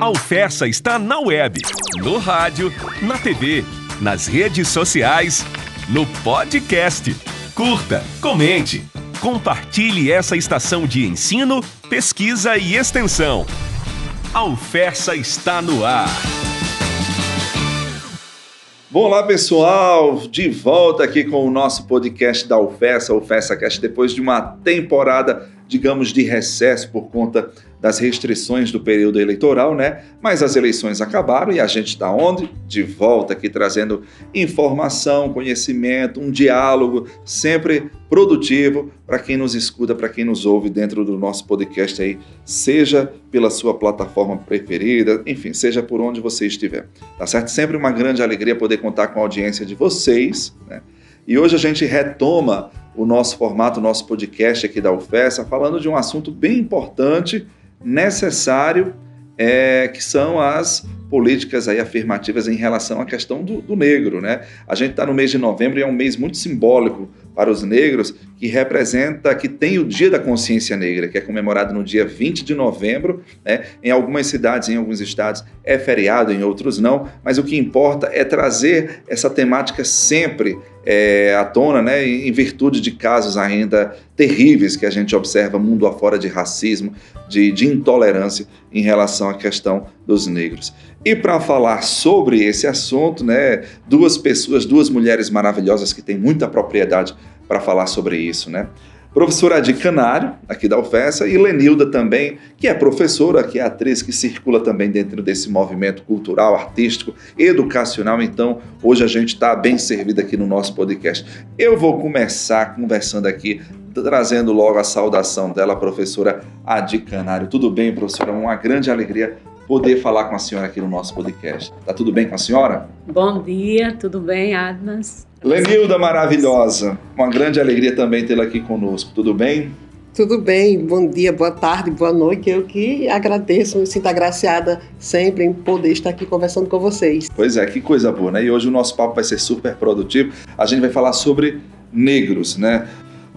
A Alfessa está na web, no rádio, na TV, nas redes sociais, no podcast. Curta, comente, compartilhe essa estação de ensino, pesquisa e extensão. A Alfessa está no ar. Olá pessoal, de volta aqui com o nosso podcast da UFESA, UFESA Cast, depois de uma temporada, digamos, de recesso por conta das restrições do período eleitoral, né? Mas as eleições acabaram e a gente está onde? De volta aqui trazendo informação, conhecimento, um diálogo sempre produtivo para quem nos escuta, para quem nos ouve dentro do nosso podcast aí, seja pela sua plataforma preferida, enfim, seja por onde você estiver. Tá certo? Sempre uma grande alegria poder contar com a audiência de vocês, né? E hoje a gente retoma o nosso formato, o nosso podcast aqui da UFESA, falando de um assunto bem importante necessário, é, que são as políticas aí afirmativas em relação à questão do, do negro. Né? A gente está no mês de novembro e é um mês muito simbólico para os negros, que representa, que tem o Dia da Consciência Negra, que é comemorado no dia 20 de novembro. Né? Em algumas cidades, em alguns estados, é feriado, em outros não, mas o que importa é trazer essa temática sempre é, à tona, né? em virtude de casos ainda terríveis que a gente observa mundo afora de racismo, de, de intolerância em relação à questão dos negros. E para falar sobre esse assunto, né, duas pessoas, duas mulheres maravilhosas que têm muita propriedade para falar sobre isso, né? Professora Adi Canário, aqui da UFESA, e Lenilda também, que é professora, que é atriz, que circula também dentro desse movimento cultural, artístico, educacional. Então, hoje a gente está bem servido aqui no nosso podcast. Eu vou começar conversando aqui, trazendo logo a saudação dela, professora Adi Canário. Tudo bem, professora? Uma grande alegria poder falar com a senhora aqui no nosso podcast. Tá tudo bem com a senhora? Bom dia, tudo bem, Adnas? Lenilda maravilhosa, uma grande alegria também tê-la aqui conosco. Tudo bem? Tudo bem, bom dia, boa tarde, boa noite. Eu que agradeço, me sinto agraciada sempre em poder estar aqui conversando com vocês. Pois é, que coisa boa, né? E hoje o nosso papo vai ser super produtivo. A gente vai falar sobre negros, né?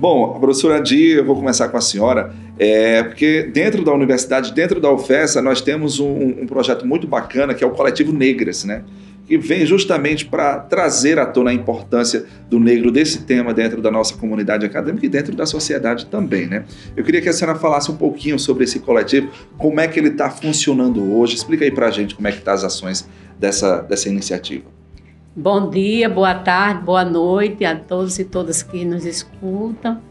Bom, professora Di, eu vou começar com a senhora, é, porque dentro da universidade, dentro da UFESA, nós temos um, um projeto muito bacana que é o Coletivo Negras, né? que vem justamente para trazer à tona a importância do negro desse tema dentro da nossa comunidade acadêmica e dentro da sociedade também, né? Eu queria que a senhora falasse um pouquinho sobre esse coletivo, como é que ele está funcionando hoje. Explica aí para a gente como é que tá as ações dessa, dessa iniciativa. Bom dia, boa tarde, boa noite a todos e todas que nos escutam.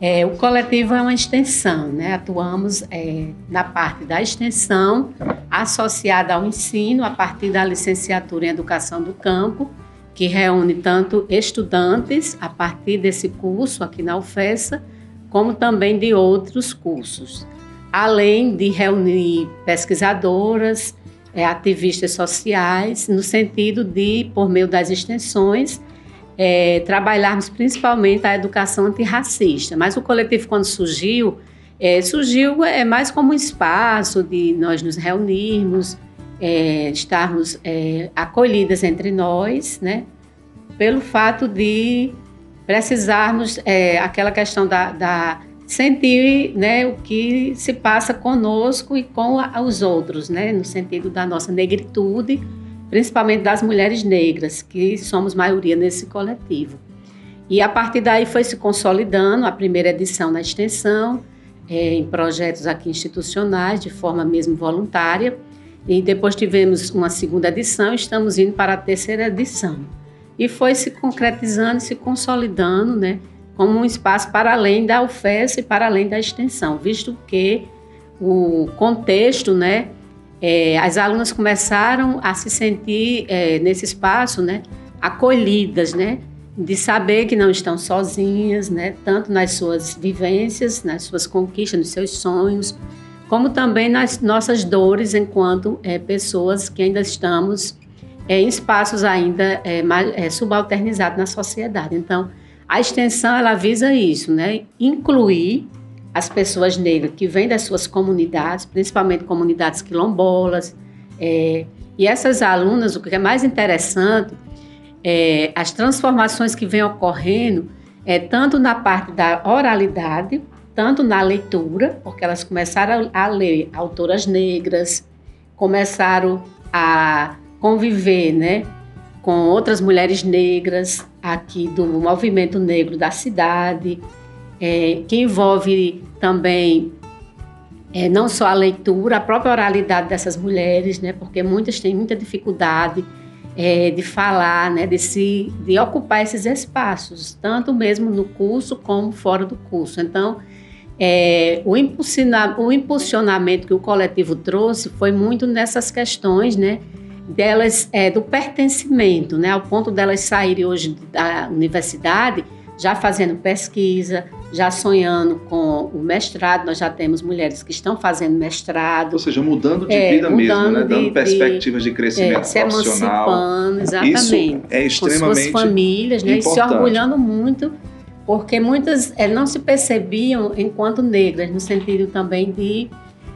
É, o coletivo é uma extensão, né? atuamos é, na parte da extensão associada ao ensino a partir da licenciatura em Educação do Campo, que reúne tanto estudantes a partir desse curso aqui na UFESA, como também de outros cursos, além de reunir pesquisadoras, é, ativistas sociais, no sentido de, por meio das extensões, é, trabalharmos principalmente a educação antirracista. Mas o coletivo, quando surgiu, é, surgiu é, mais como um espaço de nós nos reunirmos, é, estarmos é, acolhidas entre nós, né? pelo fato de precisarmos é, aquela questão da, da sentir né, o que se passa conosco e com os outros, né, no sentido da nossa negritude, principalmente das mulheres negras, que somos maioria nesse coletivo. E a partir daí foi se consolidando a primeira edição na extensão, é, em projetos aqui institucionais, de forma mesmo voluntária, e depois tivemos uma segunda edição, estamos indo para a terceira edição. E foi se concretizando, se consolidando, né? Como um espaço para além da UFES e para além da extensão, visto que o contexto, né, é, as alunas começaram a se sentir é, nesse espaço, né, acolhidas, né, de saber que não estão sozinhas, né, tanto nas suas vivências, nas suas conquistas, nos seus sonhos, como também nas nossas dores enquanto é, pessoas que ainda estamos é, em espaços ainda é, é, subalternizados na sociedade. Então, a extensão ela visa isso, né? Incluir as pessoas negras que vêm das suas comunidades, principalmente comunidades quilombolas. É, e essas alunas, o que é mais interessante, é, as transformações que vêm ocorrendo, é tanto na parte da oralidade, tanto na leitura, porque elas começaram a ler autoras negras, começaram a conviver, né, com outras mulheres negras aqui do movimento negro da cidade, é, que envolve também é, não só a leitura, a própria oralidade dessas mulheres, né, porque muitas têm muita dificuldade é, de falar, né, de, se, de ocupar esses espaços, tanto mesmo no curso como fora do curso. Então, é, o, o impulsionamento que o coletivo trouxe foi muito nessas questões, né, delas é, do pertencimento, né, ao ponto delas saírem hoje da universidade já fazendo pesquisa, já sonhando com o mestrado. Nós já temos mulheres que estão fazendo mestrado. Ou seja, mudando de é, vida mesmo, né? dando perspectivas de, de crescimento é, se profissional. emancipando, exatamente. Isso é extremamente com suas famílias, né? E se orgulhando muito, porque muitas é, não se percebiam enquanto negras, no sentido também de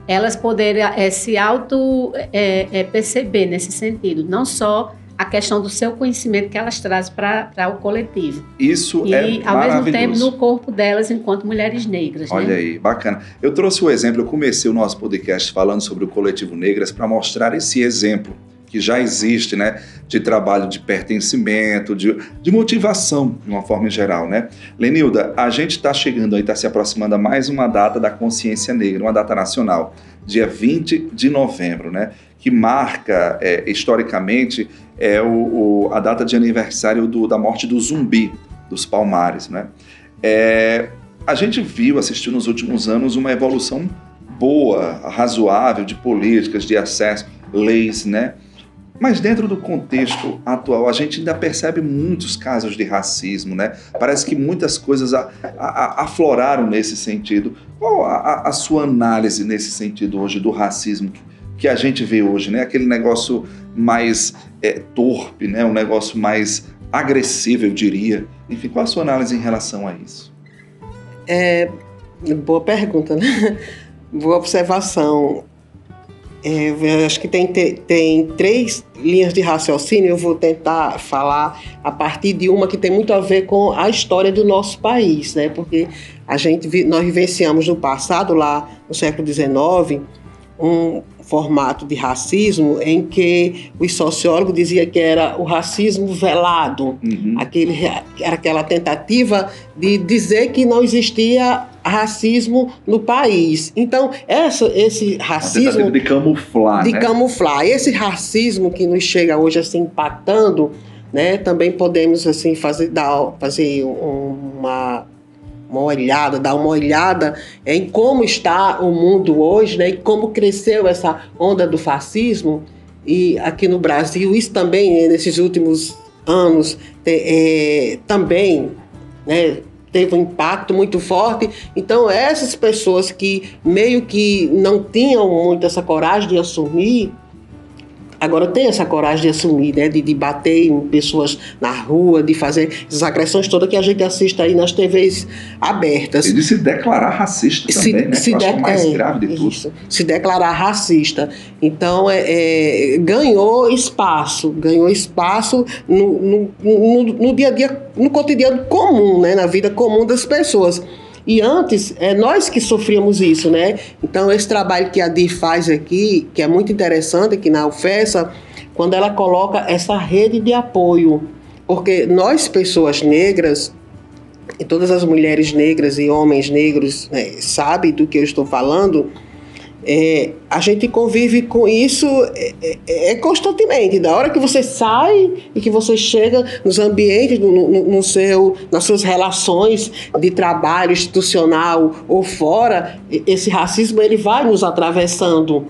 elas poderem é, se auto é, perceber nesse sentido, não só a questão do seu conhecimento que elas trazem para o coletivo. Isso e, é E, ao mesmo tempo, no corpo delas enquanto mulheres negras. Olha né? aí, bacana. Eu trouxe o exemplo, eu comecei o nosso podcast falando sobre o coletivo Negras para mostrar esse exemplo que já existe, né, de trabalho de pertencimento, de, de motivação, de uma forma geral, né? Lenilda, a gente está chegando aí, está se aproximando a mais uma data da consciência negra, uma data nacional, dia 20 de novembro, né? Que marca, é, historicamente, é o, o, a data de aniversário do, da morte do zumbi, dos Palmares, né? É, a gente viu, assistiu nos últimos anos uma evolução boa, razoável de políticas, de acesso, leis, né? Mas dentro do contexto atual, a gente ainda percebe muitos casos de racismo, né? Parece que muitas coisas a, a, afloraram nesse sentido. Qual a, a, sua análise nesse sentido hoje do racismo que, que a gente vê hoje, né? Aquele negócio mais é, torpe, né? Um negócio mais agressivo, eu diria. Enfim, qual a sua análise em relação a isso? É, boa pergunta, né? Boa observação. É, acho que tem, tem três linhas de raciocínio. Eu vou tentar falar a partir de uma que tem muito a ver com a história do nosso país, né? Porque a gente nós vivenciamos no passado, lá no século XIX, um formato de racismo em que os sociólogos diziam que era o racismo velado, uhum. aquele, era aquela tentativa de dizer que não existia racismo no país. Então, essa, esse racismo. de camuflar. De né? camuflar. Esse racismo que nos chega hoje assim impactando, né, também podemos assim fazer, dar, fazer uma, uma olhada, dar uma olhada em como está o mundo hoje, né, e como cresceu essa onda do fascismo. E aqui no Brasil, isso também, nesses últimos anos, é, também né, teve um impacto muito forte. Então, essas pessoas que meio que não tinham muito essa coragem de assumir, Agora tem essa coragem de assumir, né? De, de bater em pessoas na rua, de fazer essas agressões todas que a gente assiste aí nas TVs abertas. E de se declarar racista se, também, né? Se que de, é mais é, grave de tudo. Se declarar racista. Então, é, é, ganhou espaço, ganhou espaço no, no, no, no dia a dia, no cotidiano comum, né? Na vida comum das pessoas. E antes, é nós que sofríamos isso, né? Então, esse trabalho que a DIR faz aqui, que é muito interessante aqui na UFESA, quando ela coloca essa rede de apoio. Porque nós, pessoas negras, e todas as mulheres negras e homens negros né, sabem do que eu estou falando, é, a gente convive com isso é, é, é, constantemente. Da hora que você sai e que você chega nos ambientes, no, no, no, seu, nas suas relações de trabalho institucional ou fora, esse racismo ele vai nos atravessando.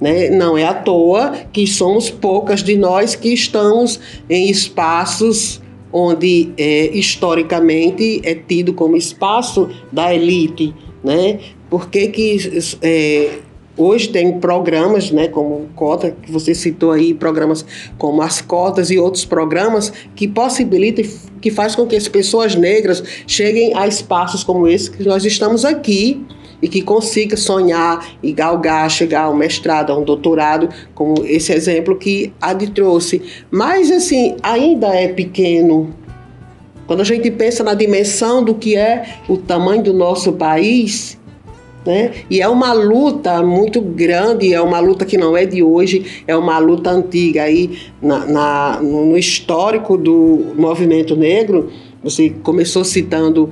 Né? Não é à toa que somos poucas de nós que estamos em espaços onde é, historicamente é tido como espaço da elite. Né? Por que, que é, Hoje tem programas, né, como cota que você citou aí, programas como as cotas e outros programas que possibilitam, que faz com que as pessoas negras cheguem a espaços como esse que nós estamos aqui e que consiga sonhar e galgar, chegar ao mestrado, a um doutorado, como esse exemplo que a Adi trouxe. Mas assim, ainda é pequeno. Quando a gente pensa na dimensão do que é o tamanho do nosso país, Né? E é uma luta muito grande, é uma luta que não é de hoje, é uma luta antiga. Aí, na, na no histórico do movimento negro, você começou citando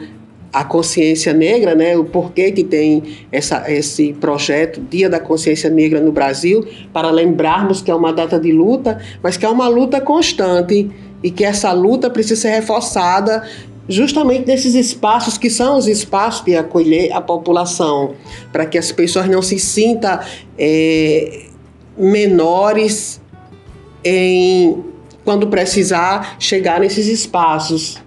a consciência negra, né, o porquê que tem essa, esse projeto Dia da Consciência Negra no Brasil, para lembrarmos que é uma data de luta, mas que é uma luta constante e que essa luta precisa ser reforçada justamente nesses espaços que são os espaços de acolher a população, para que as pessoas não se sintam é, menores em quando precisar chegar nesses espaços.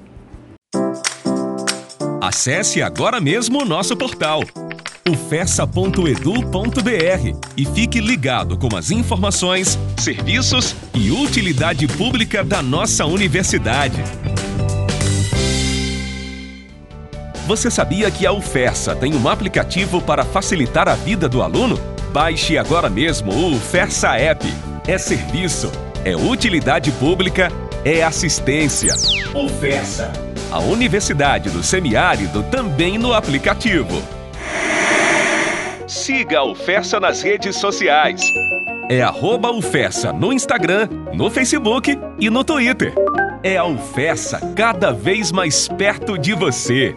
Acesse agora mesmo o nosso portal ufessa.edu.br e fique ligado com as informações, serviços e utilidade pública da nossa universidade. Você sabia que a UFESA tem um aplicativo para facilitar a vida do aluno? Baixe agora mesmo o UFESA App. É serviço, é utilidade pública, é assistência. UFESA. A Universidade do Semiárido também no aplicativo. Siga a UFESA nas redes sociais. É arroba UFESA no Instagram, no Facebook e no Twitter. É a UFESA cada vez mais perto de você.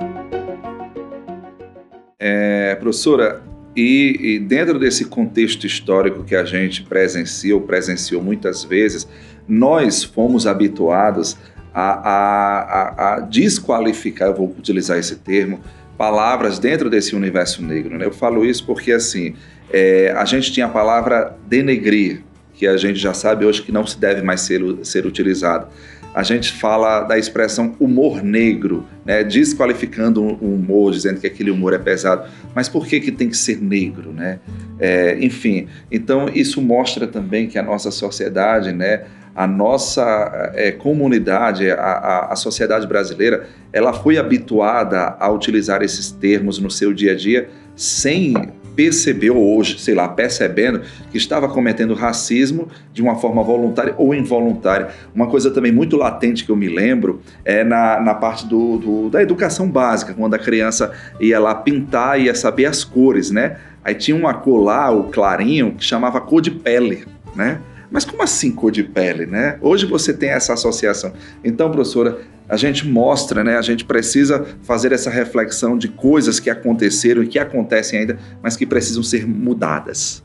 É, professora, e, e, dentro desse contexto histórico que a gente presenciou, presenciou muitas vezes, nós fomos habituados a, a, a, a desqualificar, eu vou utilizar esse termo, palavras dentro desse universo negro. Né? Eu falo isso porque, assim, é, a gente tinha a palavra denegrir, que a gente já sabe hoje que não se deve mais ser, ser utilizada a gente fala da expressão humor negro, né? desqualificando o humor, dizendo que aquele humor é pesado. Mas por que, que tem que ser negro? Né? É, enfim, então isso mostra também que a nossa sociedade, né, a nossa é, comunidade, a, a, a, sociedade brasileira, ela foi habituada a utilizar esses termos no seu dia a dia sem percebeu hoje, sei lá, percebendo que estava cometendo racismo de uma forma voluntária ou involuntária. Uma coisa também muito latente que eu me lembro é na, na parte do, do da educação básica, quando a criança ia lá pintar, ia saber as cores, né? Aí tinha uma cor lá, o clarinho, que chamava cor de pele, né? Mas como assim cor de pele, né? Hoje você tem essa associação. Então, professora, a gente mostra, né? A gente precisa fazer essa reflexão de coisas que aconteceram e que acontecem ainda, mas que precisam ser mudadas.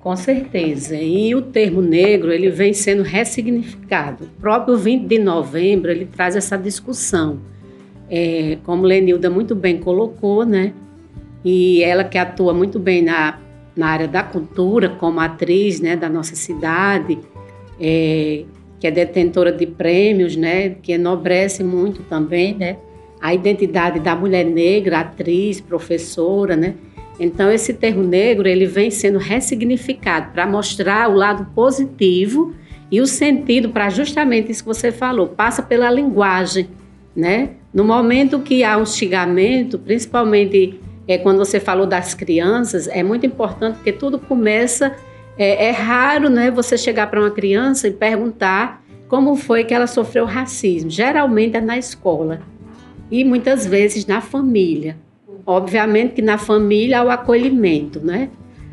Com certeza. E o termo negro, ele vem sendo ressignificado. O próprio 20 de novembro, ele traz essa discussão. É, como Lenilda muito bem colocou, né? E ela que atua muito bem na na área da cultura, como atriz né, da nossa cidade, é, que é detentora de prêmios, né, que enobrece muito também né, a identidade da mulher negra, atriz, professora. Né? Então, esse termo negro ele vem sendo ressignificado para mostrar o lado positivo e o sentido para justamente isso que você falou, passa pela linguagem. Né? No momento que há um xingamento, principalmente é, quando você falou das crianças, é muito importante porque tudo começa. É, é raro né, você chegar para uma criança e perguntar como foi que ela sofreu racismo. Geralmente é na escola e muitas vezes na família. Obviamente que na família há o acolhimento, né?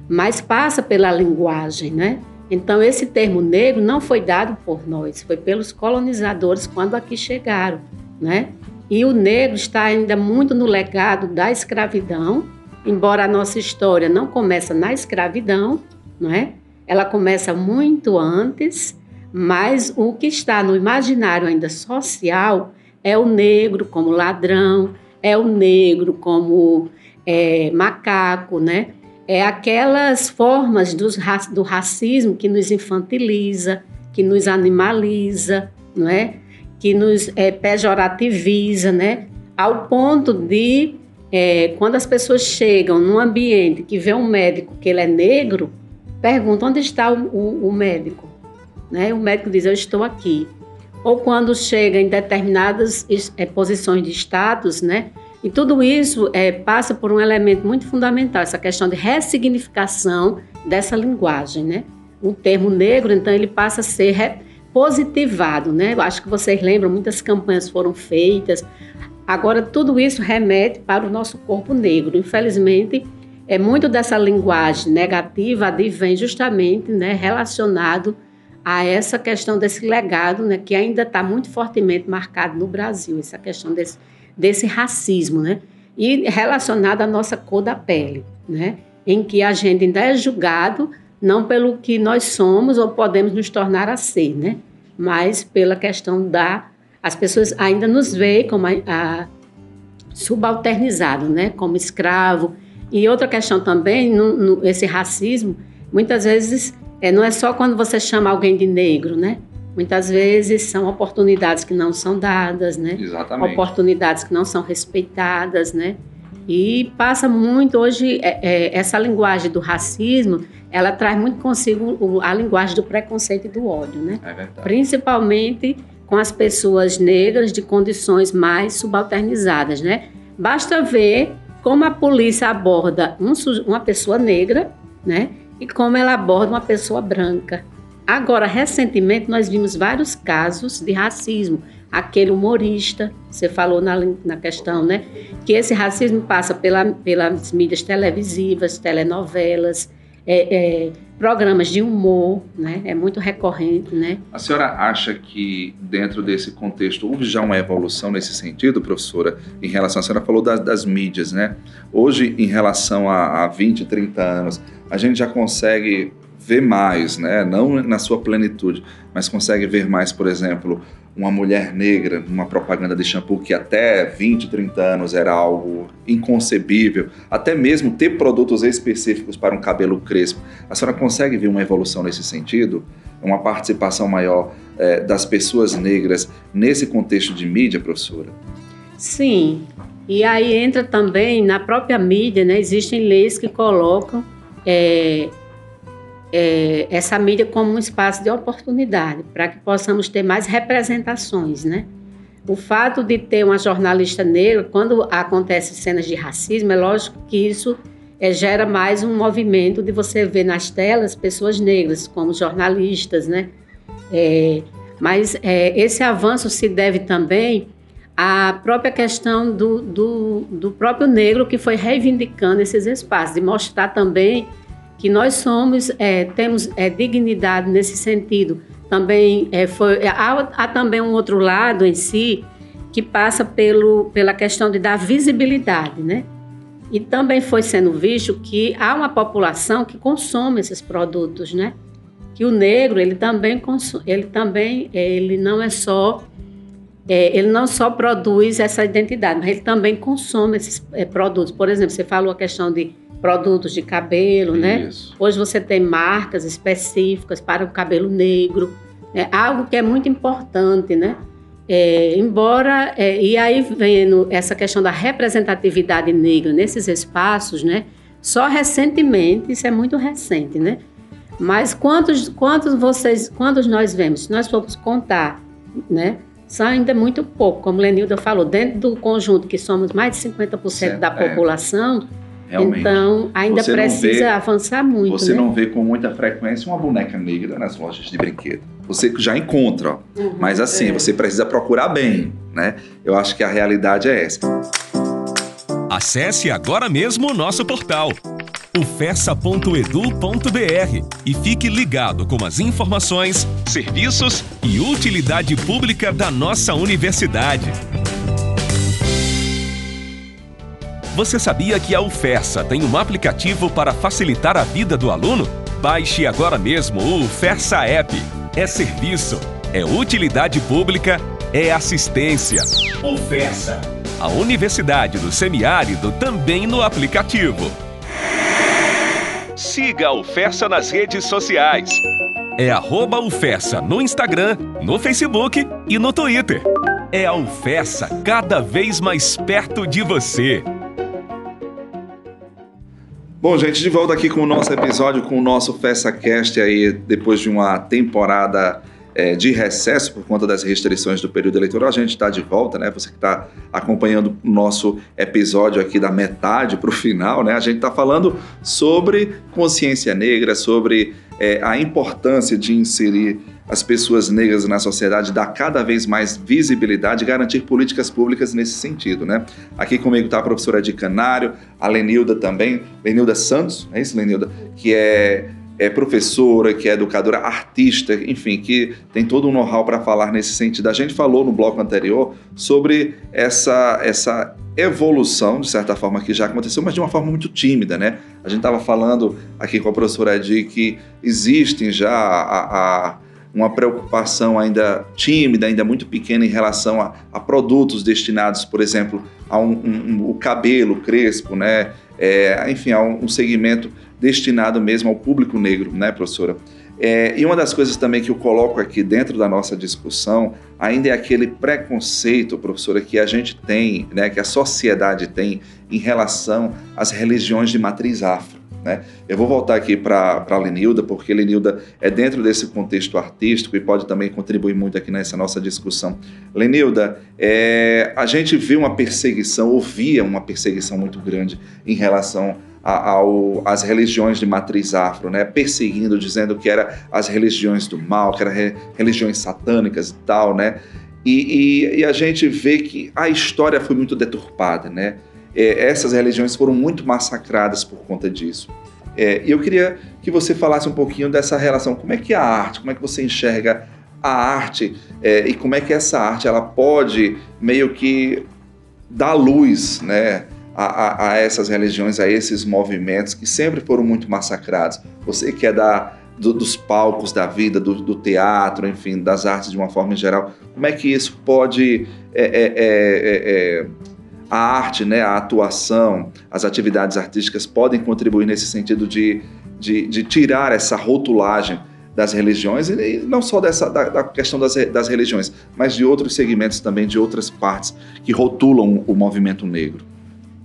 Mas passa pela linguagem, né? Então esse termo negro não foi dado por nós, foi pelos colonizadores quando aqui chegaram, né? E o negro está ainda muito no legado da escravidão, embora a nossa história não começa na escravidão, não é? Ela começa muito antes, mas o que está no imaginário ainda social é o negro como ladrão, é o negro como é, macaco, né? É aquelas formas dos, do racismo que nos infantiliza, que nos animaliza, não é? Que nos é, pejorativiza, né? Ao ponto de, é, quando as pessoas chegam num ambiente que vê um médico que ele é negro, perguntam onde está o, o, o médico, né? O médico diz, eu estou aqui. Ou quando chega em determinadas é, posições de status, né? E tudo isso é, passa por um elemento muito fundamental, essa questão de ressignificação dessa linguagem, né? O termo negro, então, ele passa a ser positivado, né? Eu acho que vocês lembram, muitas campanhas foram feitas. Agora, tudo isso remete para o nosso corpo negro. Infelizmente, é muito dessa linguagem negativa advém justamente né, relacionado a essa questão desse legado né, que ainda está muito fortemente marcado no Brasil, essa questão desse, desse racismo, né? E relacionado à nossa cor da pele, né? Em que a gente ainda é julgado não pelo que nós somos ou podemos nos tornar a ser, né? Mas pela questão da... As pessoas ainda nos veem como a, a subalternizado, né? Como escravo. E outra questão também, no, no, esse racismo, muitas vezes é, não é só quando você chama alguém de negro, né? Muitas vezes são oportunidades que não são dadas, né? Exatamente. Oportunidades que não são respeitadas, né? E passa muito hoje é, é, essa linguagem do racismo, ela traz muito consigo a linguagem do preconceito e do ódio, né? É verdade. Principalmente com as pessoas negras de condições mais subalternizadas, né? Basta ver como a polícia aborda um, uma pessoa negra, né? E como ela aborda uma pessoa branca. Agora, recentemente, nós vimos vários casos de racismo. Aquele humorista, você falou na, na questão, né? Que esse racismo passa pela, pelas mídias televisivas, telenovelas, é, é, programas de humor, né? É muito recorrente, né? A senhora acha que dentro desse contexto houve já uma evolução nesse sentido, professora, em relação, a senhora falou das, das mídias, né? Hoje, em relação a, a 20, 30 anos, a gente já consegue ver mais, né? Não na sua plenitude, mas consegue ver mais, por exemplo, uma mulher negra numa propaganda de shampoo que até 20, 30 anos era algo inconcebível, até mesmo ter produtos específicos para um cabelo crespo. A senhora consegue ver uma evolução nesse sentido? Uma participação maior é, das pessoas negras nesse contexto de mídia, professora? Sim. E aí entra também na própria mídia, né? Existem leis que colocam é, é, essa mídia como um espaço de oportunidade para que possamos ter mais representações, né? O fato de ter uma jornalista negra, quando acontecem cenas de racismo, é lógico que isso é, gera mais um movimento de você ver nas telas pessoas negras como jornalistas, né? É, mas é, esse avanço se deve também à própria questão do, do, do próprio negro que foi reivindicando esses espaços, de mostrar também que nós somos, é, temos é, dignidade nesse sentido. Também é, foi, é, há, há, também um outro lado em si que passa pelo, pela questão de dar visibilidade, né? E também foi sendo visto que há uma população que consome esses produtos, né? Que o negro ele também consome, ele também ele não é só é, ele não só produz essa identidade, mas ele também consome esses é, produtos. Por exemplo, você falou a questão de produtos de cabelo, né? Isso. Hoje você tem marcas específicas para o cabelo negro, é algo que é muito importante, né? É, embora é, e aí vendo essa questão da representatividade negra nesses espaços, né? Só recentemente, isso é muito recente, né? Mas quantos, quantos vocês, quantos nós vemos? Se nós formos contar, né? São ainda muito pouco, como Lenilda falou, dentro do conjunto que somos mais de 50% certo, da é. Realmente. Então, ainda você precisa vê, avançar muito. Você né? não vê com muita frequência uma boneca negra nas lojas de brinquedo. Você já encontra, uhum, mas assim, é. você precisa procurar bem, né? Eu acho que a realidade é essa. Acesse agora mesmo o nosso portal ufessa.edu.br e fique ligado com as informações, serviços e utilidade pública da nossa universidade. Você sabia que a UFESA tem um aplicativo para facilitar a vida do aluno? Baixe agora mesmo o UFESA App. É serviço, é utilidade pública, é assistência. UFESA. A Universidade do Semiárido também no aplicativo. Siga a UFESA nas redes sociais. É arroba UFESA no Instagram, no Facebook e no Twitter. É a UFESA cada vez mais perto de você. Bom, gente, de volta aqui com o nosso episódio, com o nosso FestaCast aí, depois de uma temporada é, de recesso por conta das restrições do período eleitoral. A gente está de volta, né? Você que está acompanhando o nosso episódio aqui da metade para o final, né? A gente está falando sobre consciência negra, sobre é, a importância de inserir as pessoas negras na sociedade, dar cada vez mais visibilidade e garantir políticas públicas nesse sentido, né? Aqui comigo está a professora de Canário, a Lenilda também, Lenilda Santos, é isso, Lenilda? Que é é professora, que é educadora, artista, enfim, que tem todo um know-how para falar nesse sentido. A gente falou no bloco anterior sobre essa, essa evolução, de certa forma, que já aconteceu, mas de uma forma muito tímida, né? A gente estava falando aqui com a professora Edi que existem já a, a uma preocupação ainda tímida, ainda muito pequena em relação a, a produtos destinados, por exemplo, a um, um, um o cabelo crespo, né? É, enfim, a um, um segmento destinado mesmo ao público negro, né, professora? É, e uma das coisas também que eu coloco aqui dentro da nossa discussão ainda é aquele preconceito, professora, que a gente tem, né, que a sociedade tem em relação às religiões de matriz afro. Né? Eu vou voltar aqui para a Lenilda, porque Lenilda é dentro desse contexto artístico e pode também contribuir muito aqui nessa nossa discussão. Lenilda, é, a gente viu uma perseguição, ouvia uma perseguição muito grande em relação às religiões de matriz afro, né? perseguindo, dizendo que eram as religiões do mal, que eram re, religiões satânicas e tal, né? E, e, e, a gente vê que a história foi muito deturpada, né? É, essas religiões foram muito massacradas por conta disso. É, eu queria que você falasse um pouquinho dessa relação. Como é que a arte, como é que você enxerga a arte é, e como é que essa arte ela pode meio que dar luz, né? A, a, a, essas religiões, a esses movimentos que sempre foram muito massacrados. Você que é da, do, dos palcos da vida, do, do, teatro, enfim, das artes de uma forma em geral, como é que isso pode é, é, é, é, é a arte, né, a atuação, as atividades artísticas podem contribuir nesse sentido de, de, de tirar essa rotulagem das religiões, e não só dessa, da, da questão das, das religiões, mas de outros segmentos também, de outras partes que rotulam o movimento negro.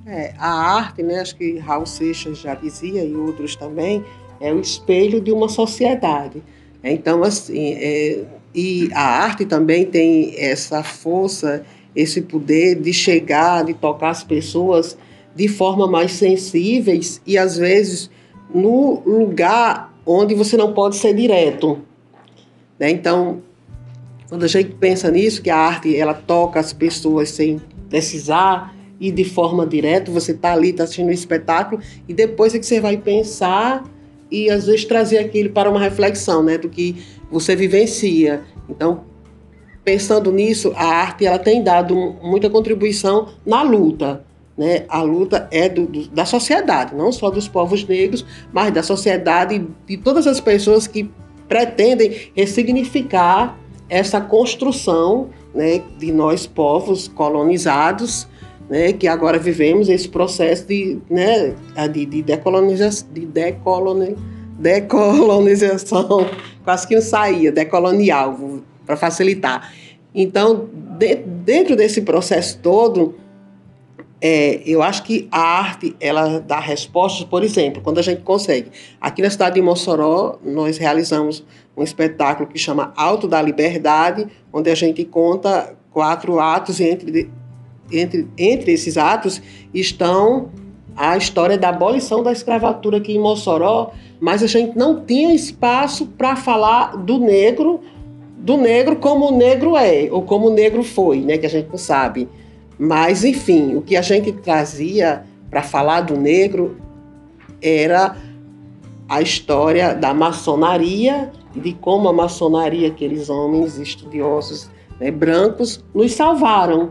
É, a arte, né, acho que Raul Seixas já dizia, e outros também, é o espelho de uma sociedade. Então, assim, é, e a arte também tem essa força esse poder de chegar, de tocar as pessoas de forma mais sensíveis e às vezes no lugar onde você não pode ser direto. Né? Então, quando a gente pensa nisso, que a arte ela toca as pessoas sem precisar e de forma direta, você está ali, está assistindo um espetáculo e depois é que você vai pensar e às vezes trazer aquilo para uma reflexão, né, do que você vivencia. Então, pensando nisso, a arte ela tem dado muita contribuição na luta. Né? A luta é do, do, da sociedade, não só dos povos negros, mas da sociedade de todas as pessoas que pretendem ressignificar essa construção né, de nós povos colonizados, né, que agora vivemos esse processo de, né, de, de, de decoloni, decolonização, quase que não saía, decolonial, para facilitar. Então, de, dentro desse processo todo, é, eu acho que a arte ela dá respostas, por exemplo, quando a gente consegue. Aqui na cidade de Mossoró, nós realizamos um espetáculo que chama Alto da Liberdade, onde a gente conta quatro atos e entre, entre, entre esses atos estão a história da abolição da escravatura aqui em Mossoró, mas a gente não tinha espaço para falar do negro do negro como o negro é, ou como o negro foi, né, que a gente não sabe. Mas, enfim, o que a gente trazia para falar do negro era a história da maçonaria de como a maçonaria, aqueles homens estudiosos né, brancos, nos salvaram.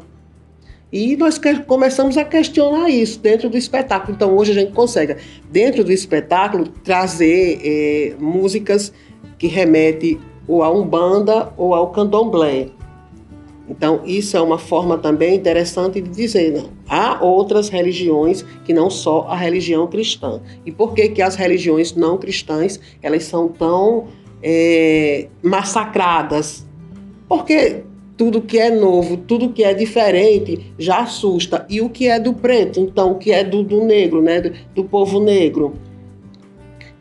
E nós começamos a questionar isso dentro do espetáculo. Então, hoje a gente consegue, dentro do espetáculo, trazer é, músicas que remetem ou a Umbanda ou ao Candomblé. Então, isso é uma forma também interessante de dizer, não, há outras religiões que não só a religião cristã. E por que, que as religiões não cristãs elas são tão é, massacradas? Porque tudo que é novo, tudo que é diferente já assusta. E o que é do preto, então, o que é do, do negro, né, do, do povo negro?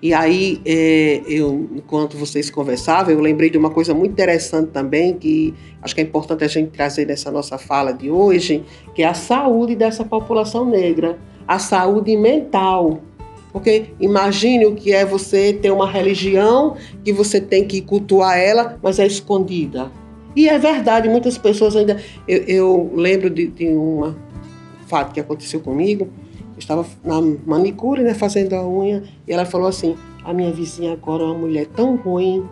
E aí, é, eu, enquanto vocês conversavam, eu lembrei de uma coisa muito interessante também, que acho que é importante a gente trazer nessa nossa fala de hoje, que é a saúde dessa população negra, a saúde mental. Porque imagine o que é você ter uma religião que você tem que cultuar ela, mas é escondida. E é verdade, muitas pessoas ainda. Eu, eu lembro de, de um fato que aconteceu comigo. Estava na manicure, né, fazendo a unha, e ela falou assim: A minha vizinha agora é uma mulher tão ruim,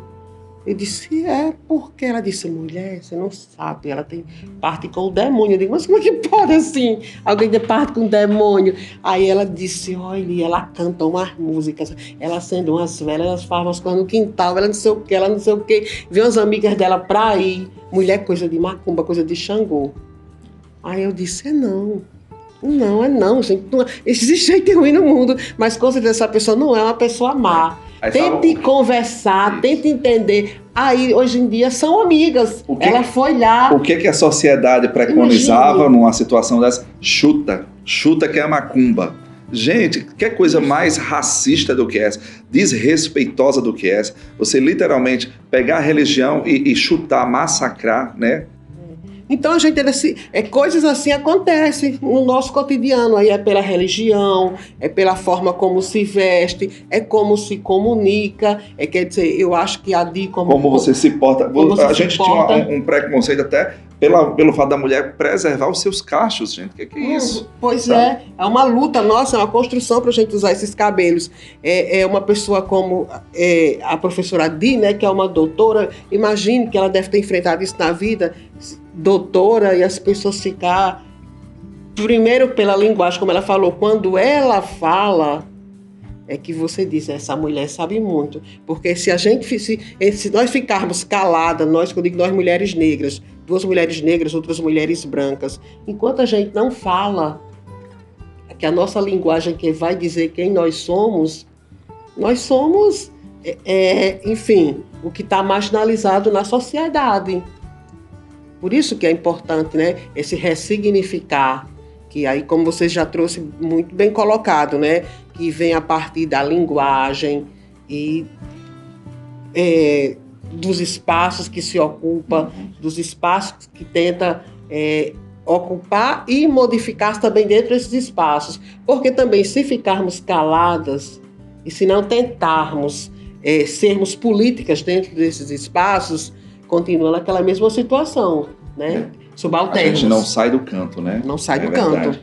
eu disse, é, porque ela disse, mulher, você não sabe, ela tem parte com o demônio. Eu digo, mas como é que pode assim? Alguém ter parte com o demônio? Aí ela disse, olha, ela canta umas músicas, ela acende umas velas, elas falam umas coisas no quintal, ela não sei o que, ela não sei o que. Vê umas amigas dela pra ir. Mulher, coisa de macumba, coisa de Xangô. Aí eu disse, é não. Não, é não, gente. Não, existe jeito ruim no mundo, mas com certeza essa pessoa não é uma pessoa má. Aí tente conversar, isso. tente entender. Aí, hoje em dia, são amigas. Que, Ela foi lá. O que, que a sociedade preconizava Imagine. numa situação dessa? Chuta. Chuta que é a macumba. Gente, que coisa mais racista do que essa? Desrespeitosa do que essa? Você literalmente pegar a religião e, e chutar, massacrar, né? Então a gente é, coisas assim acontecem no nosso cotidiano. Aí é pela religião, é pela forma como se veste, é como se comunica. É quer dizer, eu acho que a Di como como você se porta. Você a gente porta. tinha um, um preconceito até pela, pelo fato da mulher preservar os seus cachos, gente. O que, que, é isso? Pois Sabe? é, é uma luta nossa, é uma construção para a gente usar esses cabelos. É, é uma pessoa como é, a professora Di, né, que é uma doutora, imagine que ela deve ter enfrentado isso na vida doutora e as pessoas ficar primeiro pela linguagem, como ela falou, quando ela fala é que você diz essa mulher sabe muito, porque se a gente se, se nós ficarmos caladas, nós, quando digo nós mulheres negras, duas mulheres negras, outras mulheres brancas, enquanto a gente não fala que a nossa linguagem que vai dizer quem nós somos, nós somos, é enfim, o que está marginalizado na sociedade. Por isso que é importante, né, esse ressignificar, que aí, como você já trouxe muito bem colocado, né, que vem a partir da linguagem e é, dos espaços que se ocupa, dos espaços que tenta é, ocupar e modificar também dentro desses espaços. Porque também, se ficarmos caladas e se não tentarmos é, sermos políticas dentro desses espaços, continua naquela mesma situação, né? É. Subalternos. A gente não sai do canto, né? Não sai é do verdade. canto.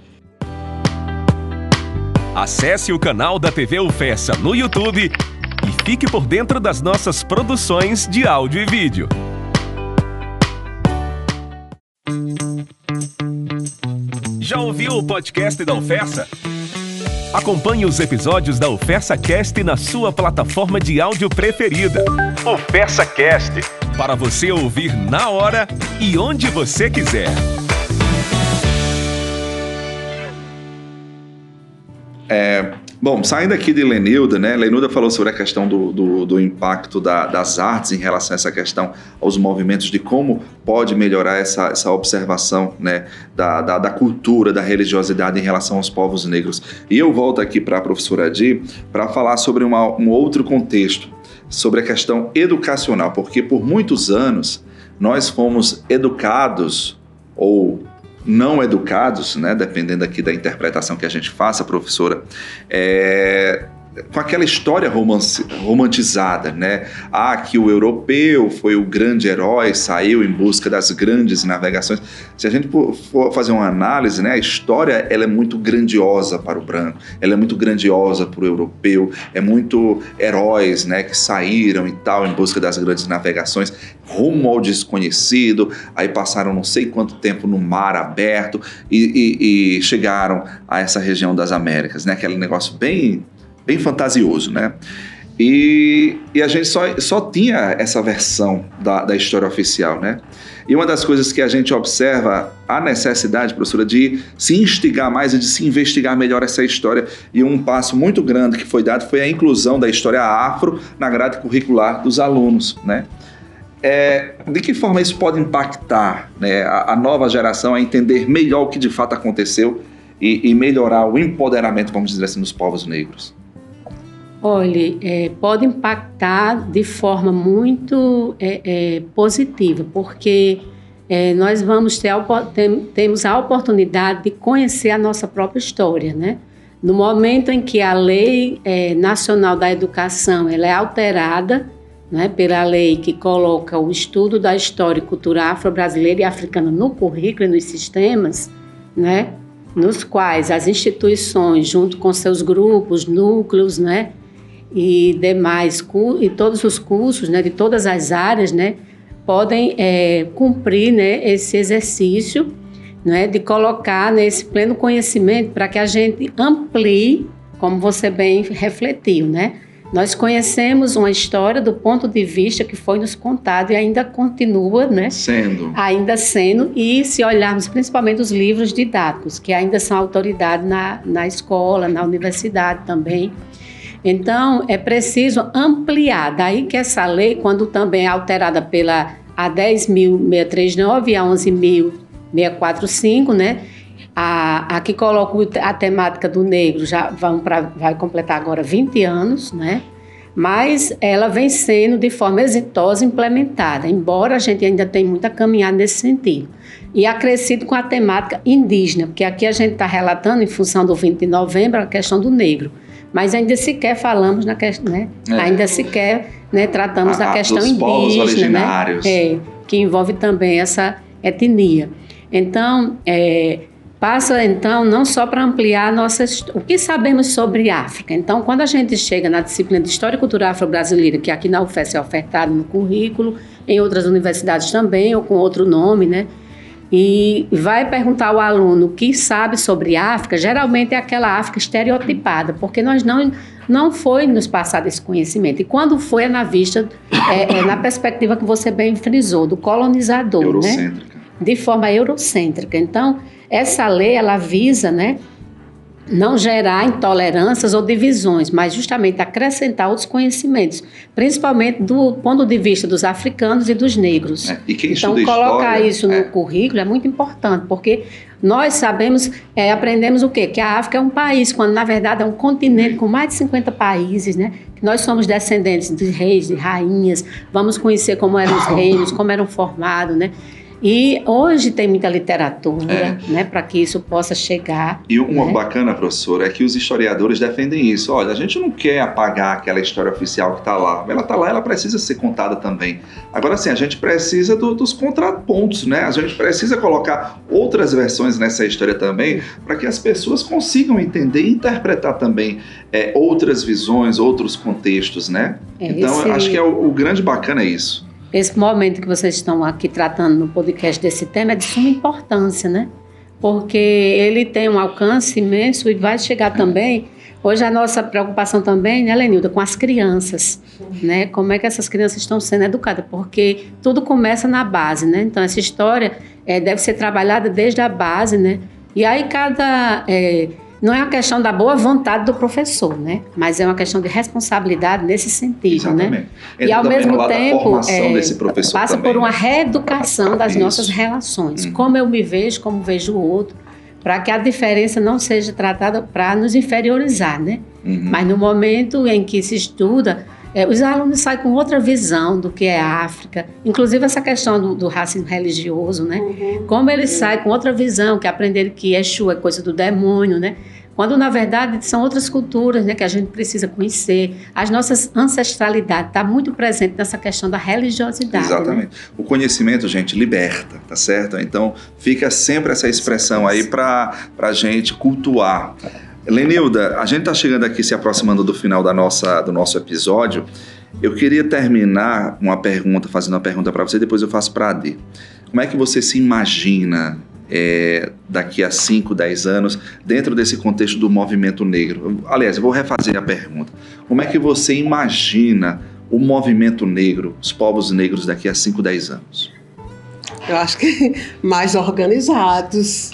Acesse o canal da TV UFESA no YouTube e fique por dentro das nossas produções de áudio e vídeo. Já ouviu o podcast da UFESA? Acompanhe os episódios da UFESA Cast na sua plataforma de áudio preferida. UFESA Cast para você ouvir na hora e onde você quiser. É, bom, saindo aqui de Lenilda, né? Lenilda falou sobre a questão do, do, do impacto da, das artes em relação a essa questão, aos movimentos, de como pode melhorar essa, essa observação né, da, da, da cultura, da religiosidade em relação aos povos negros. E eu volto aqui para a professora Di para falar sobre uma, um outro contexto sobre a questão educacional, porque por muitos anos nós fomos educados ou não educados, né, dependendo aqui da interpretação que a gente faça, professora, é, com aquela história romance, romantizada, né? Ah, que o europeu foi o grande herói, saiu em busca das grandes navegações. Se a gente for fazer uma análise, né, a história ela é muito grandiosa para o branco, ela é muito grandiosa para o europeu, é muito heróis, né, que saíram e tal em busca das grandes navegações, rumo ao desconhecido, aí passaram não sei quanto tempo no mar aberto e, e, e chegaram a essa região das Américas, né? Aquele negócio bem bem fantasioso, né? E, e, a gente só, só tinha essa versão da, da história oficial, né? E uma das coisas que a gente observa a necessidade, professora, de se instigar mais e de se investigar melhor essa história. E um passo muito grande que foi dado foi a inclusão da história afro na grade curricular dos alunos, né? É, de que forma isso pode impactar né, a, a, nova geração a entender melhor o que de fato aconteceu e, e melhorar o empoderamento, vamos dizer assim, dos povos negros? Olha, é, pode impactar de forma muito é, é, positiva, porque é, nós vamos ter tem, temos a oportunidade de conhecer a nossa própria história, né? No momento em que a Lei é, Nacional da Educação ela é alterada, né, pela lei que coloca o estudo da história e cultura afro-brasileira e africana no currículo e nos sistemas, né, nos quais as instituições, junto com seus grupos, núcleos, né, e demais e todos os cursos, né, de todas as áreas, né, podem é, cumprir, né, esse exercício, né, de colocar nesse pleno conhecimento para que a gente amplie, como você bem refletiu, né, nós conhecemos uma história do ponto de vista que foi nos contado e ainda continua, né? Sendo. Ainda sendo, e se olharmos principalmente os livros didáticos, que ainda são autoridade na, na escola, na universidade também. Então, é preciso ampliar. Daí que essa lei, quando também é alterada pela a 10.639 e a 11.645, né? A, a que coloca a temática do negro já vão pra, vai completar agora 20 anos, né? Mas ela vem sendo de forma exitosa implementada, embora a gente ainda tenha muita caminhada nesse sentido. E acrescido com a temática indígena, porque aqui a gente está relatando, em função do 20 de novembro, a questão do negro. Mas ainda sequer falamos na questão, né? É. Ainda sequer né, tratamos a, da questão indígena, né? É, que envolve também essa etnia. Então, é, passa então não só para ampliar nossas o que sabemos sobre África. Então, quando a gente chega na disciplina de História e Cultura Afro-Brasileira, que aqui na UFES é ofertado no currículo, em outras universidades também, ou com outro nome, né? E vai perguntar ao aluno o que sabe sobre África, geralmente é aquela África estereotipada, porque nós não não foi nos passado esse conhecimento. E quando foi, é na vista, é, é na perspectiva que você bem frisou, do colonizador, né? Eurocêntrica. né? De forma eurocêntrica. Então, essa lei, ela visa, né, não gerar intolerâncias ou divisões, mas justamente acrescentar outros conhecimentos, principalmente do ponto de vista dos africanos e dos negros. É, e quem então, colocar história, isso é. no currículo é muito importante, porque nós sabemos, é, aprendemos o quê? Que a África é um país, quando na verdade é um continente com mais de 50 países, né? Nós somos descendentes de reis, de rainhas, vamos conhecer como eram os reinos, como eram formados, né? E hoje tem muita literatura, é. né, para que isso possa chegar. E uma né? bacana, professor, é que os historiadores defendem isso. Olha, a gente não quer apagar aquela história oficial que está lá. Ela está lá, ela precisa ser contada também. Agora, sim, a gente precisa do, dos contrapontos, né? A gente precisa colocar outras versões nessa história também, para que as pessoas consigam entender e interpretar também é, outras visões, outros contextos, né? É, então, esse... acho que é o, o grande bacana é isso. Esse momento que vocês estão aqui tratando no podcast desse tema é de suma importância, né? Porque ele tem um alcance imenso e vai chegar também. Hoje a nossa preocupação também, né, Lenilda, com as crianças, né? Como é que essas crianças estão sendo educadas? Porque tudo começa na base, né? Então essa história é, deve ser trabalhada desde a base, né? E aí cada é, não é uma questão da boa vontade do professor, né? Mas é uma questão de responsabilidade nesse sentido, né? Exatamente. né? e ao mesmo tempo é, passa também, por uma né? reeducação das Isso. nossas relações, Uhum. como eu me vejo, como vejo o outro, para que a diferença não seja tratada para nos inferiorizar, né? Uhum. Mas no momento em que se estuda, é, os alunos saem com outra visão do que é a África, inclusive essa questão do, do racismo religioso, né? Como eles saem com outra visão, que aprenderam que Exu é coisa do demônio, né? Quando na verdade são outras culturas, né, que a gente precisa conhecer. As nossas ancestralidades está muito presente nessa questão da religiosidade. Né? Exatamente. O conhecimento, gente, liberta, tá certo? Então fica sempre essa expressão aí para a gente cultuar. Lenilda, a gente está chegando aqui se aproximando do final da nossa, do nosso episódio. Eu queria terminar uma pergunta, fazendo uma pergunta para você, depois eu faço para a Adi. Como é que você se imagina é, daqui a 5, 10 anos, dentro desse contexto do movimento negro? Aliás, eu vou refazer a pergunta. Como é que você imagina o movimento negro, os povos negros daqui a 5, 10 anos? Eu acho que mais organizados,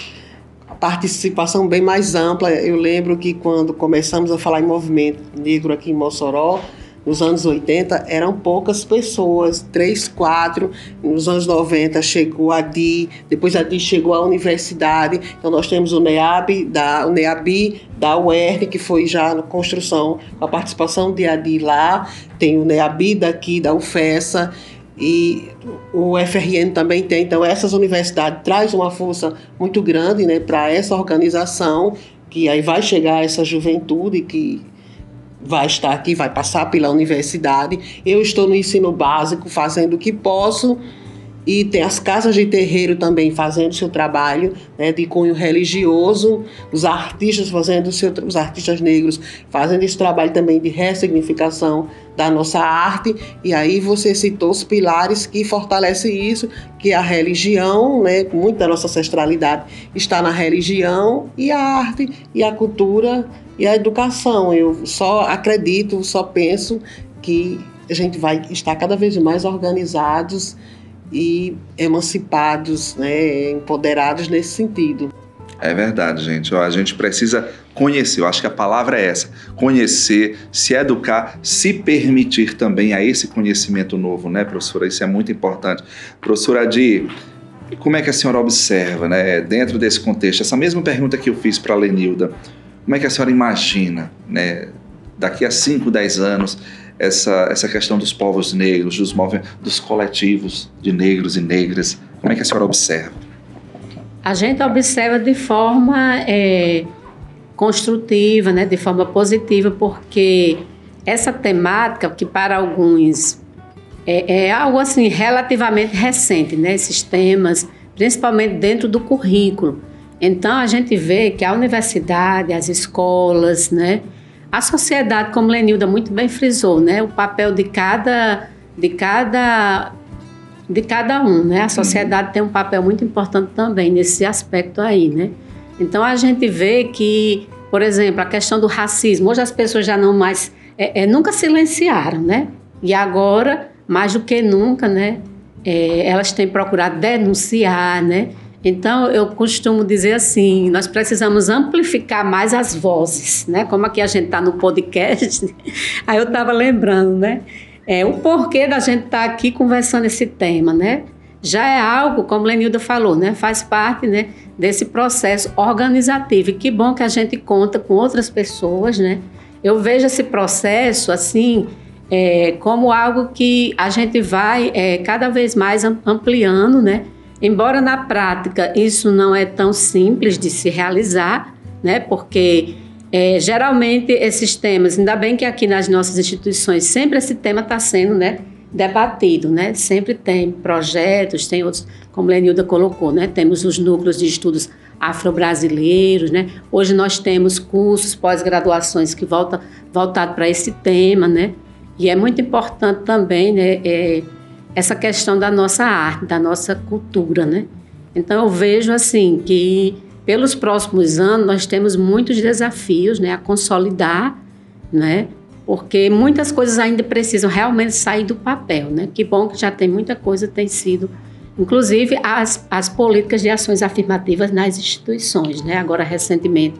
participação bem mais ampla. Eu lembro que quando começamos a falar em movimento negro aqui em Mossoró, nos anos 80 eram poucas pessoas, três, quatro. Nos anos 90 chegou a DI, depois a DI chegou à universidade. Então nós temos o NEAB, da, o NEABI, da UERN, que foi já na construção, com a participação de ADI lá. Tem o NEABI daqui, da UFESA e o FRN também tem. Então, essas universidades trazem uma força muito grande né, para essa organização que aí vai chegar essa juventude que vai estar aqui, vai passar pela universidade. Eu estou no ensino básico, fazendo o que posso e tem as casas de terreiro também fazendo seu trabalho né, de cunho religioso, os artistas fazendo seu, os artistas negros fazendo esse trabalho também de ressignificação da nossa arte e aí você citou os pilares que fortalecem isso, que é a religião, né, muito da nossa ancestralidade está na religião e a arte e a cultura e a educação. Eu só acredito, só penso que a gente vai estar cada vez mais organizados e emancipados, né, empoderados nesse sentido. É verdade, gente. A gente precisa conhecer, eu acho que a palavra é essa: conhecer, se educar, se permitir também a esse conhecimento novo, né, professora? Isso é muito importante. Professora Adi, como é que a senhora observa, né, dentro desse contexto? Essa mesma pergunta que eu fiz para a Lenilda, como é que a senhora imagina, né, daqui a 5, 10 anos, essa, essa questão dos povos negros, dos, dos coletivos de negros e negras? Como é que a senhora observa? A gente observa de forma é, construtiva, né, de forma positiva, porque essa temática, que para alguns é, é, algo assim relativamente recente, né, esses temas, principalmente dentro do currículo. Então a gente vê que a universidade, as escolas, né, a sociedade, como Lenilda muito bem frisou, né, o papel de cada, de cada, de cada um, né, a sociedade tem um papel muito importante também nesse aspecto aí, né. Então a gente vê que, por exemplo, a questão do racismo, hoje as pessoas já não mais, é, é, nunca silenciaram, né, e agora mais do que nunca, né, é, elas têm procurado denunciar, né, então, eu costumo dizer assim: nós precisamos amplificar mais as vozes, né? Como aqui a gente está no podcast, aí eu estava lembrando, né? É, o porquê da gente estar tá aqui conversando esse tema, né? Já é algo, como Lenilda falou, né? Faz parte né, desse processo organizativo. E que bom que a gente conta com outras pessoas, né? Eu vejo esse processo, assim, é, como algo que a gente vai é, cada vez mais ampliando, né? Embora na prática isso não é tão simples de se realizar, né? Porque é, geralmente esses temas, ainda bem que aqui nas nossas instituições sempre esse tema está sendo, né? debatido, né? Sempre tem projetos, tem outros, como Lenilda colocou, né? Temos os núcleos de estudos afro-brasileiros, né? Hoje nós temos cursos, pós-graduações que voltam voltado para esse tema, né? E é muito importante também, né? É, essa questão da nossa arte, da nossa cultura, né? Então eu vejo assim que pelos próximos anos nós temos muitos desafios, né, a consolidar, né? Porque muitas coisas ainda precisam realmente sair do papel, né? Que bom que já tem muita coisa tem sido inclusive as, as políticas de ações afirmativas nas instituições, né? Agora recentemente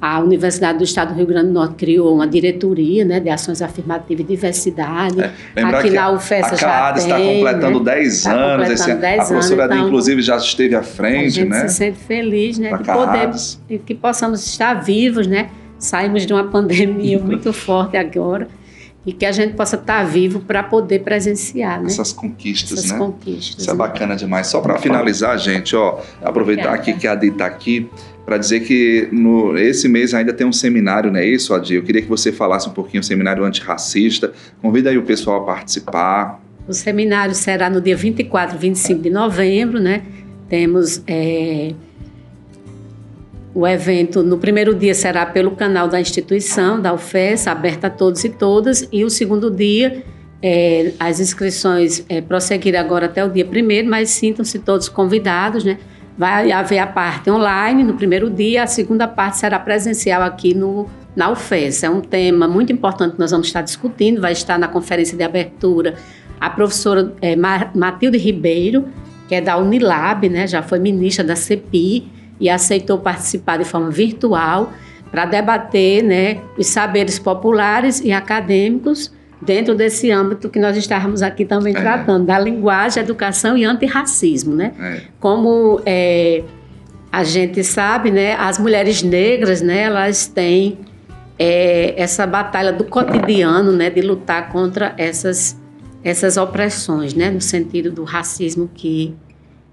a Universidade do Estado do Rio Grande do Norte criou uma diretoria né, de ações afirmativas e diversidade. É, Aqui na UFES já tem. está completando né? 10 tá anos. Completando esse, 10 a professora anos, então, inclusive, já esteve à frente. A gente né? se sente feliz né, de poder, que possamos estar vivos, né? Saímos de uma pandemia muito forte agora e que a gente possa estar vivo para poder presenciar né? essas conquistas, essas né? Conquistas, Isso é né? é bacana demais. Só para finalizar, gente, ó, aproveitar Obrigada. aqui que a Adi está aqui para dizer que no, esse mês ainda tem um seminário, não é isso, Adi? Eu queria que você falasse um pouquinho do seminário antirracista. Convida aí o pessoal a participar. O seminário será no dia 24 e 25 de novembro, né? Temos é, o evento, no primeiro dia será pelo canal da instituição, da UFES, aberta a todos e todas, e o segundo dia, é, as inscrições é, prosseguirão agora até o dia primeiro, mas sintam-se todos convidados, né? Vai haver a parte online no primeiro dia, a segunda parte será presencial aqui no, na UFES. É um tema muito importante que nós vamos estar discutindo, vai estar na conferência de abertura a professora é, Matilde Ribeiro, que é da Unilab, né, já foi ministra da CEPI e aceitou participar de forma virtual para debater né, os saberes populares e acadêmicos dentro desse âmbito que nós estávamos aqui também é. tratando, da linguagem, educação e antirracismo, né? É. Como é, a gente sabe, né, as mulheres negras, né, elas têm é, essa batalha do cotidiano, né, de lutar contra essas essas opressões, né, no sentido do racismo que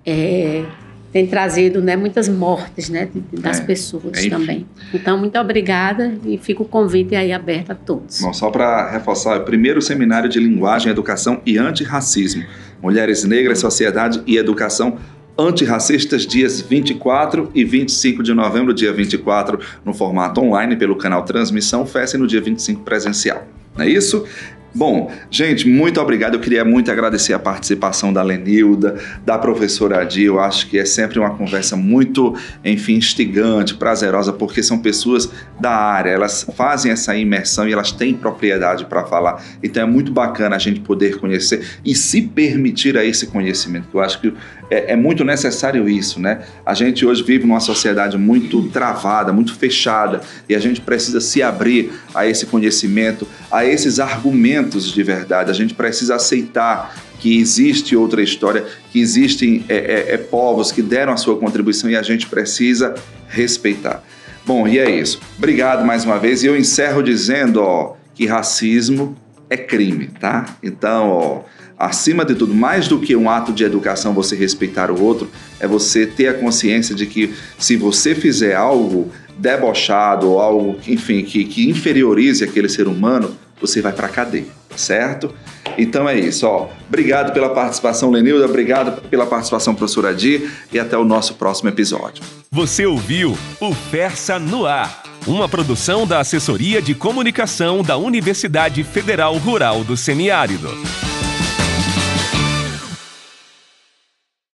é, tem trazido né, muitas mortes né, das É, pessoas enfim. também. Então, muito obrigada e fica o convite aí aberto a todos. Bom, só para reforçar, é o primeiro seminário de linguagem, educação e antirracismo. Mulheres Negras, Sociedade e Educação Antirracistas, dias 24 e 25 de novembro, dia 24 no formato online pelo canal Transmissão Festa e no dia 25 presencial. Não é isso? Bom, gente, muito obrigado. Eu queria muito agradecer a participação da Lenilda, da professora Adi. Eu acho que é sempre uma conversa muito, enfim, instigante, prazerosa, porque são pessoas da área, elas fazem essa imersão e elas têm propriedade para falar. Então é muito bacana a gente poder conhecer e se permitir a esse conhecimento. Eu acho que é, é muito necessário isso, né? A gente hoje vive numa sociedade muito travada, muito fechada, e a gente precisa se abrir a esse conhecimento, a esses argumentos de verdade. A gente precisa aceitar que existe outra história, que existem é, é, é, povos que deram a sua contribuição e a gente precisa respeitar. Bom, e é isso. Obrigado mais uma vez. E eu encerro dizendo ó, que racismo é crime, tá? Então, ó, acima de tudo, mais do que um ato de educação, você respeitar o outro, é você ter a consciência de que se você fizer algo debochado ou algo, enfim, que, que inferiorize aquele ser humano, você vai para cadeia, certo? Então é isso, ó. Obrigado pela participação, Lenilda, obrigado pela participação, professora Adi, e até o nosso próximo episódio. Você ouviu o Fersa no Ar, uma produção da Assessoria de Comunicação da Universidade Federal Rural do Semiárido.